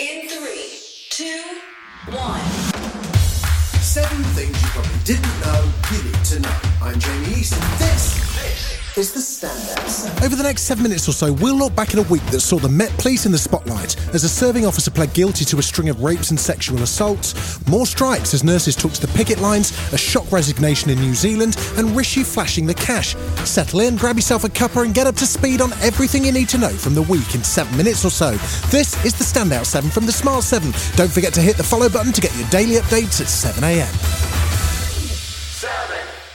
In three, two, one. Seven things you probably didn't know you need to know. I'm Jamie Easton. and this is the Over the next seven minutes or so, we'll look back at a week that saw the Met Police in the spotlight as a serving officer pled guilty to a string of rapes and sexual assaults, more strikes as nurses took to the picket lines, a shock resignation in New Zealand, and Rishi flashing the cash. Settle in, grab yourself a cuppa, and get up to speed on everything you need to know from the week in seven minutes or so. This is the Standout 7 from the Smart 7. Don't forget to hit the follow button to get your daily updates at 7am.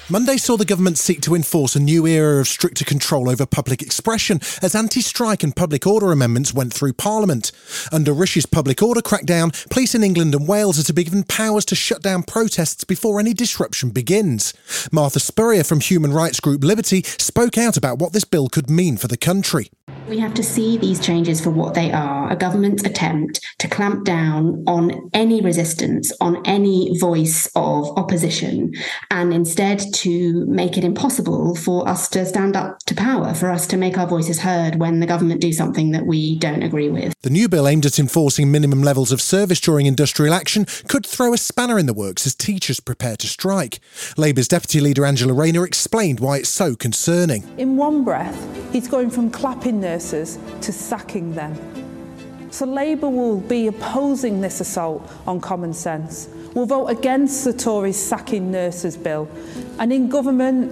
Monday saw the government seek to enforce a new era of stricter control over public expression as anti strike and public order amendments went through Parliament. Under Rishi's public order crackdown, police in England and Wales are to be given powers to shut down protests before any disruption begins. Martha Spurrier from human rights group Liberty spoke out about what this bill could mean for the country. We have to see these changes for what they are a government's attempt to clamp down on any resistance, on any voice of opposition, and instead to make it impossible for us to stand up to power, for us to make our voices heard when the government do something that we don't agree with. The new bill aimed at enforcing minimum levels of service during industrial action could throw a spanner in the works as teachers prepare to strike. Labour's Deputy Leader Angela Rayner explained why it's so concerning. In one breath, he's going from clapping nurses to sacking them. So Labour will be opposing this assault on common sense. We'll vote against the Tories sacking nurses bill. And in government,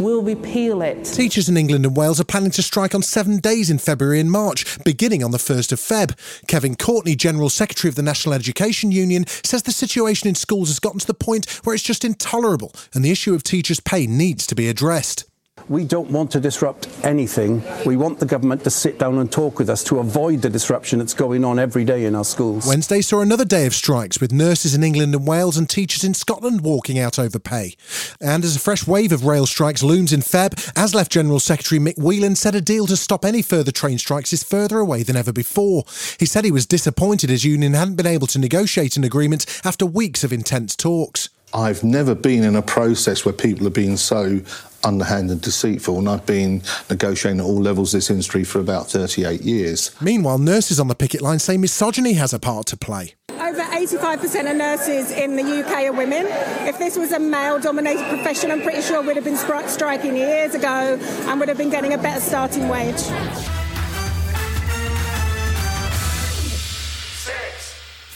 we'll repeal it. Teachers in England and Wales are planning to strike on seven days in February and March, beginning on the 1st of Feb. Kevin Courtney, General Secretary of the National Education Union, says the situation in schools has gotten to the point where it's just intolerable and the issue of teachers' pay needs to be addressed. We don't want to disrupt anything. We want the government to sit down and talk with us to avoid the disruption that's going on every day in our schools. Wednesday saw another day of strikes with nurses in England and Wales and teachers in Scotland walking out over pay. And as a fresh wave of rail strikes looms in Feb, ASLEF General Secretary Mick Whelan said a deal to stop any further train strikes is further away than ever before. He said he was disappointed his union hadn't been able to negotiate an agreement after weeks of intense talks. I've never been in a process where people have been so underhand and deceitful, and I've been negotiating at all levels of this industry for about 38 years. Meanwhile, nurses on the picket line say misogyny has a part to play. Over 85% of nurses in the UK are women. If this was a male dominated profession, I'm pretty sure we'd have been stri- striking years ago and would have been getting a better starting wage.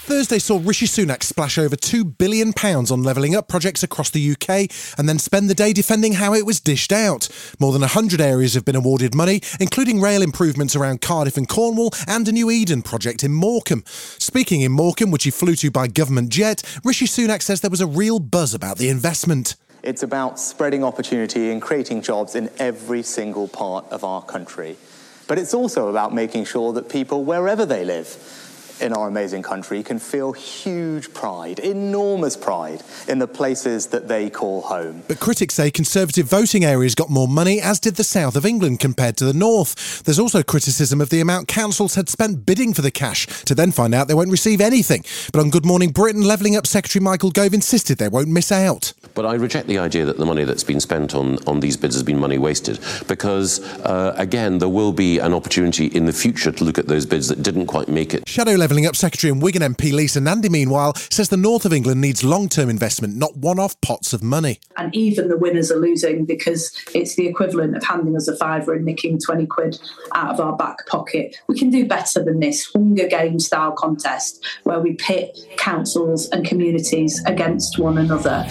Thursday saw Rishi Sunak splash over £2 billion on levelling up projects across the UK and then spend the day defending how it was dished out. More than 100 areas have been awarded money, including rail improvements around Cardiff and Cornwall and a new Eden project in Morecambe. Speaking in Morecambe, which he flew to by government jet, Rishi Sunak says there was a real buzz about the investment. It's about spreading opportunity and creating jobs in every single part of our country. But it's also about making sure that people, wherever they live, in our amazing country can feel huge pride, enormous pride, in the places that they call home. But critics say Conservative voting areas got more money, as did the south of England compared to the north. There's also criticism of the amount councils had spent bidding for the cash, to then find out they won't receive anything. But on Good Morning Britain, Levelling Up Secretary Michael Gove insisted they won't miss out. But I reject the idea that the money that's been spent on, on these bids has been money wasted, because, uh, again, there will be an opportunity in the future to look at those bids that didn't quite make it. Shadow Levelling Up Secretary and Wigan MP Lisa Nandy, meanwhile, says the north of England needs long term investment, not one off pots of money. And even the winners are losing because it's the equivalent of handing us a fiver and nicking 20 quid out of our back pocket. We can do better than this Hunger Games style contest where we pit councils and communities against one another.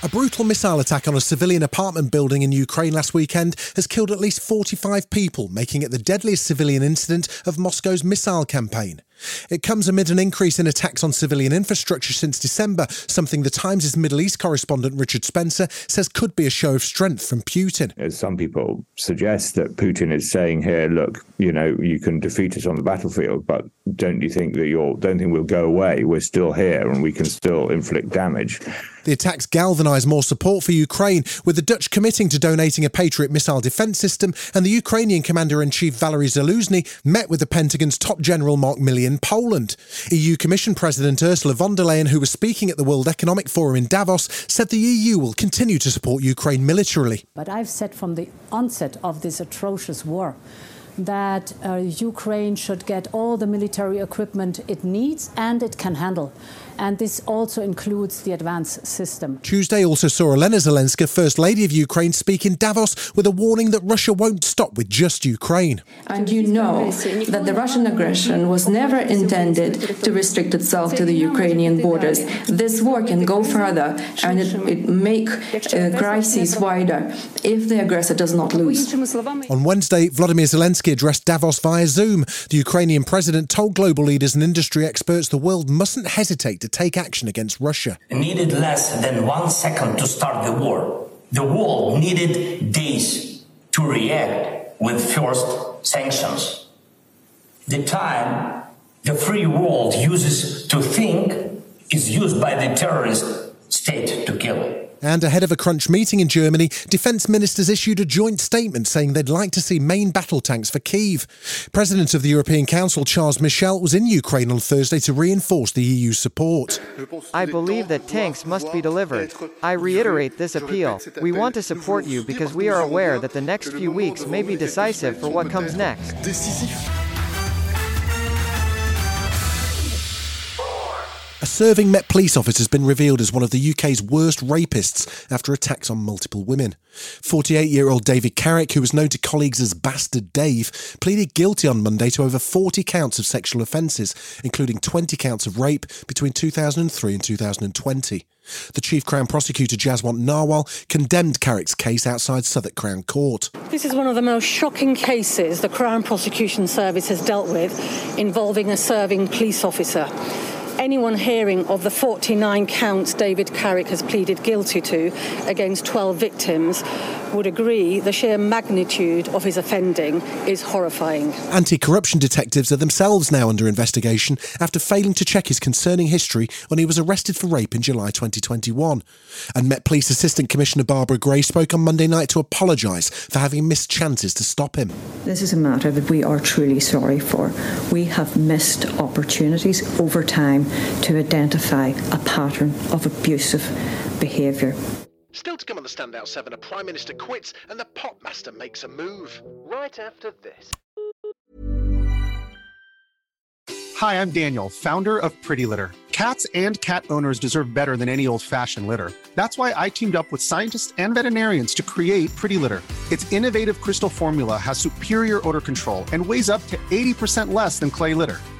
A brutal missile attack on a civilian apartment building in Ukraine last weekend has killed at least 45 people, making it the deadliest civilian incident of Moscow's missile campaign. It comes amid an increase in attacks on civilian infrastructure since December, something the Times' Middle East correspondent Richard Spencer says could be a show of strength from Putin. As some people suggest that Putin is saying here, look, you know, you can defeat us on the battlefield, but don't you think that you're don't think we'll go away? We're still here and we can still inflict damage. The attacks galvanise more support for Ukraine, with the Dutch committing to donating a Patriot missile defence system, and the Ukrainian Commander in Chief Valery Zaluzhny met with the Pentagon's top general Mark Milley in Poland. EU Commission President Ursula von der Leyen, who was speaking at the World Economic Forum in Davos, said the EU will continue to support Ukraine militarily. But I've said from the onset of this atrocious war that uh, Ukraine should get all the military equipment it needs and it can handle. And this also includes the advanced system. Tuesday also saw Elena Zelenska, First Lady of Ukraine, speak in Davos with a warning that Russia won't stop with just Ukraine. And you know that the Russian aggression was never intended to restrict itself to the Ukrainian borders. This war can go further and it, it make uh, crises wider if the aggressor does not lose. On Wednesday, Vladimir Zelensky addressed Davos via Zoom. The Ukrainian president told global leaders and industry experts the world mustn't hesitate to take action against Russia. It needed less than one second to start the war. The world needed days to react with first sanctions. The time the free world uses to think is used by the terrorist state to kill. And ahead of a crunch meeting in Germany, defence ministers issued a joint statement saying they'd like to see main battle tanks for Kiev. President of the European Council, Charles Michel, was in Ukraine on Thursday to reinforce the EU's support. I believe that tanks must be delivered. I reiterate this appeal. We want to support you because we are aware that the next few weeks may be decisive for what comes next. Serving Met police officer has been revealed as one of the UK's worst rapists after attacks on multiple women. 48 year old David Carrick, who was known to colleagues as Bastard Dave, pleaded guilty on Monday to over 40 counts of sexual offences, including 20 counts of rape between 2003 and 2020. The Chief Crown Prosecutor Jaswant Narwal condemned Carrick's case outside Southwark Crown Court. This is one of the most shocking cases the Crown Prosecution Service has dealt with involving a serving police officer anyone hearing of the 49 counts David Carrick has pleaded guilty to against 12 victims would agree the sheer magnitude of his offending is horrifying. Anti corruption detectives are themselves now under investigation after failing to check his concerning history when he was arrested for rape in July 2021. And Met Police Assistant Commissioner Barbara Gray spoke on Monday night to apologise for having missed chances to stop him. This is a matter that we are truly sorry for. We have missed opportunities over time to identify a pattern of abusive behaviour. Still to come on the Standout 7, a Prime Minister quits and the Pop Master makes a move. Right after this. Hi, I'm Daniel, founder of Pretty Litter. Cats and cat owners deserve better than any old fashioned litter. That's why I teamed up with scientists and veterinarians to create Pretty Litter. Its innovative crystal formula has superior odor control and weighs up to 80% less than clay litter.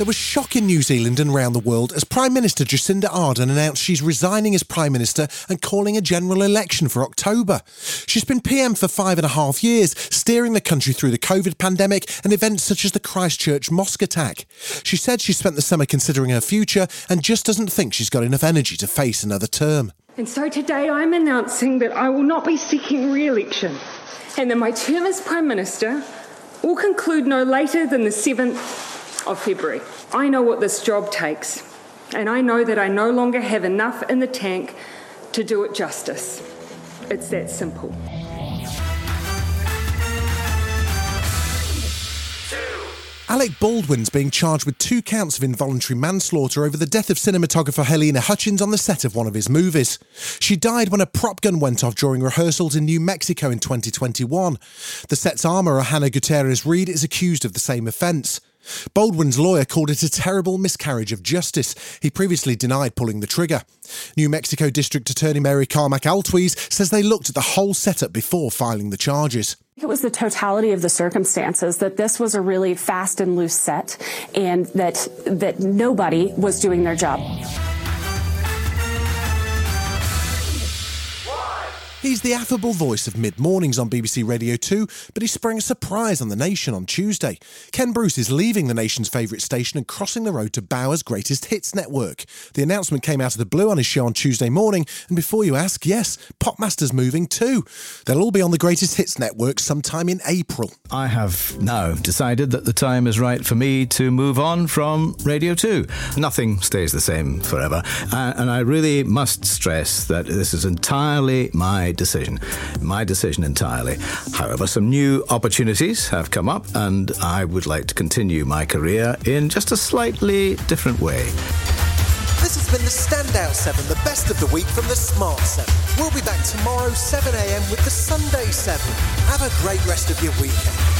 There was shock in New Zealand and around the world as Prime Minister Jacinda Ardern announced she's resigning as Prime Minister and calling a general election for October. She's been PM for five and a half years, steering the country through the COVID pandemic and events such as the Christchurch mosque attack. She said she spent the summer considering her future and just doesn't think she's got enough energy to face another term. And so today I'm announcing that I will not be seeking re election and that my term as Prime Minister will conclude no later than the 7th of February. I know what this job takes, and I know that I no longer have enough in the tank to do it justice. It's that simple. Alec Baldwin's being charged with two counts of involuntary manslaughter over the death of cinematographer Halyna Hutchins on the set of one of his movies. She died when a prop gun went off during rehearsals in New Mexico in 2021. The set's armourer, Hannah Gutierrez Reed, is accused of the same offence. Baldwin's lawyer called it a terrible miscarriage of justice. He previously denied pulling the trigger. New Mexico District Attorney Mary Carmack Altwies says they looked at the whole setup before filing the charges. It was the totality of the circumstances that this was a really fast and loose set and that that nobody was doing their job. He's the affable voice of mid mornings on BBC Radio 2, but he sprang a surprise on the nation on Tuesday. Ken Bruce is leaving the nation's favourite station and crossing the road to Bauer's greatest hits network. The announcement came out of the blue on his show on Tuesday morning, and before you ask, yes, Popmaster's moving too. They'll all be on the greatest hits network sometime in April. I have now decided that the time is right for me to move on from Radio 2. Nothing stays the same forever, uh, and I really must stress that this is entirely my decision. My decision entirely. However, some new opportunities have come up, and I would like to continue my career in just a slightly different way. This has been the Standout 7, the best of the week from the Smart 7. We'll be back tomorrow, 7am, with the Sunday 7. Have a great rest of your weekend.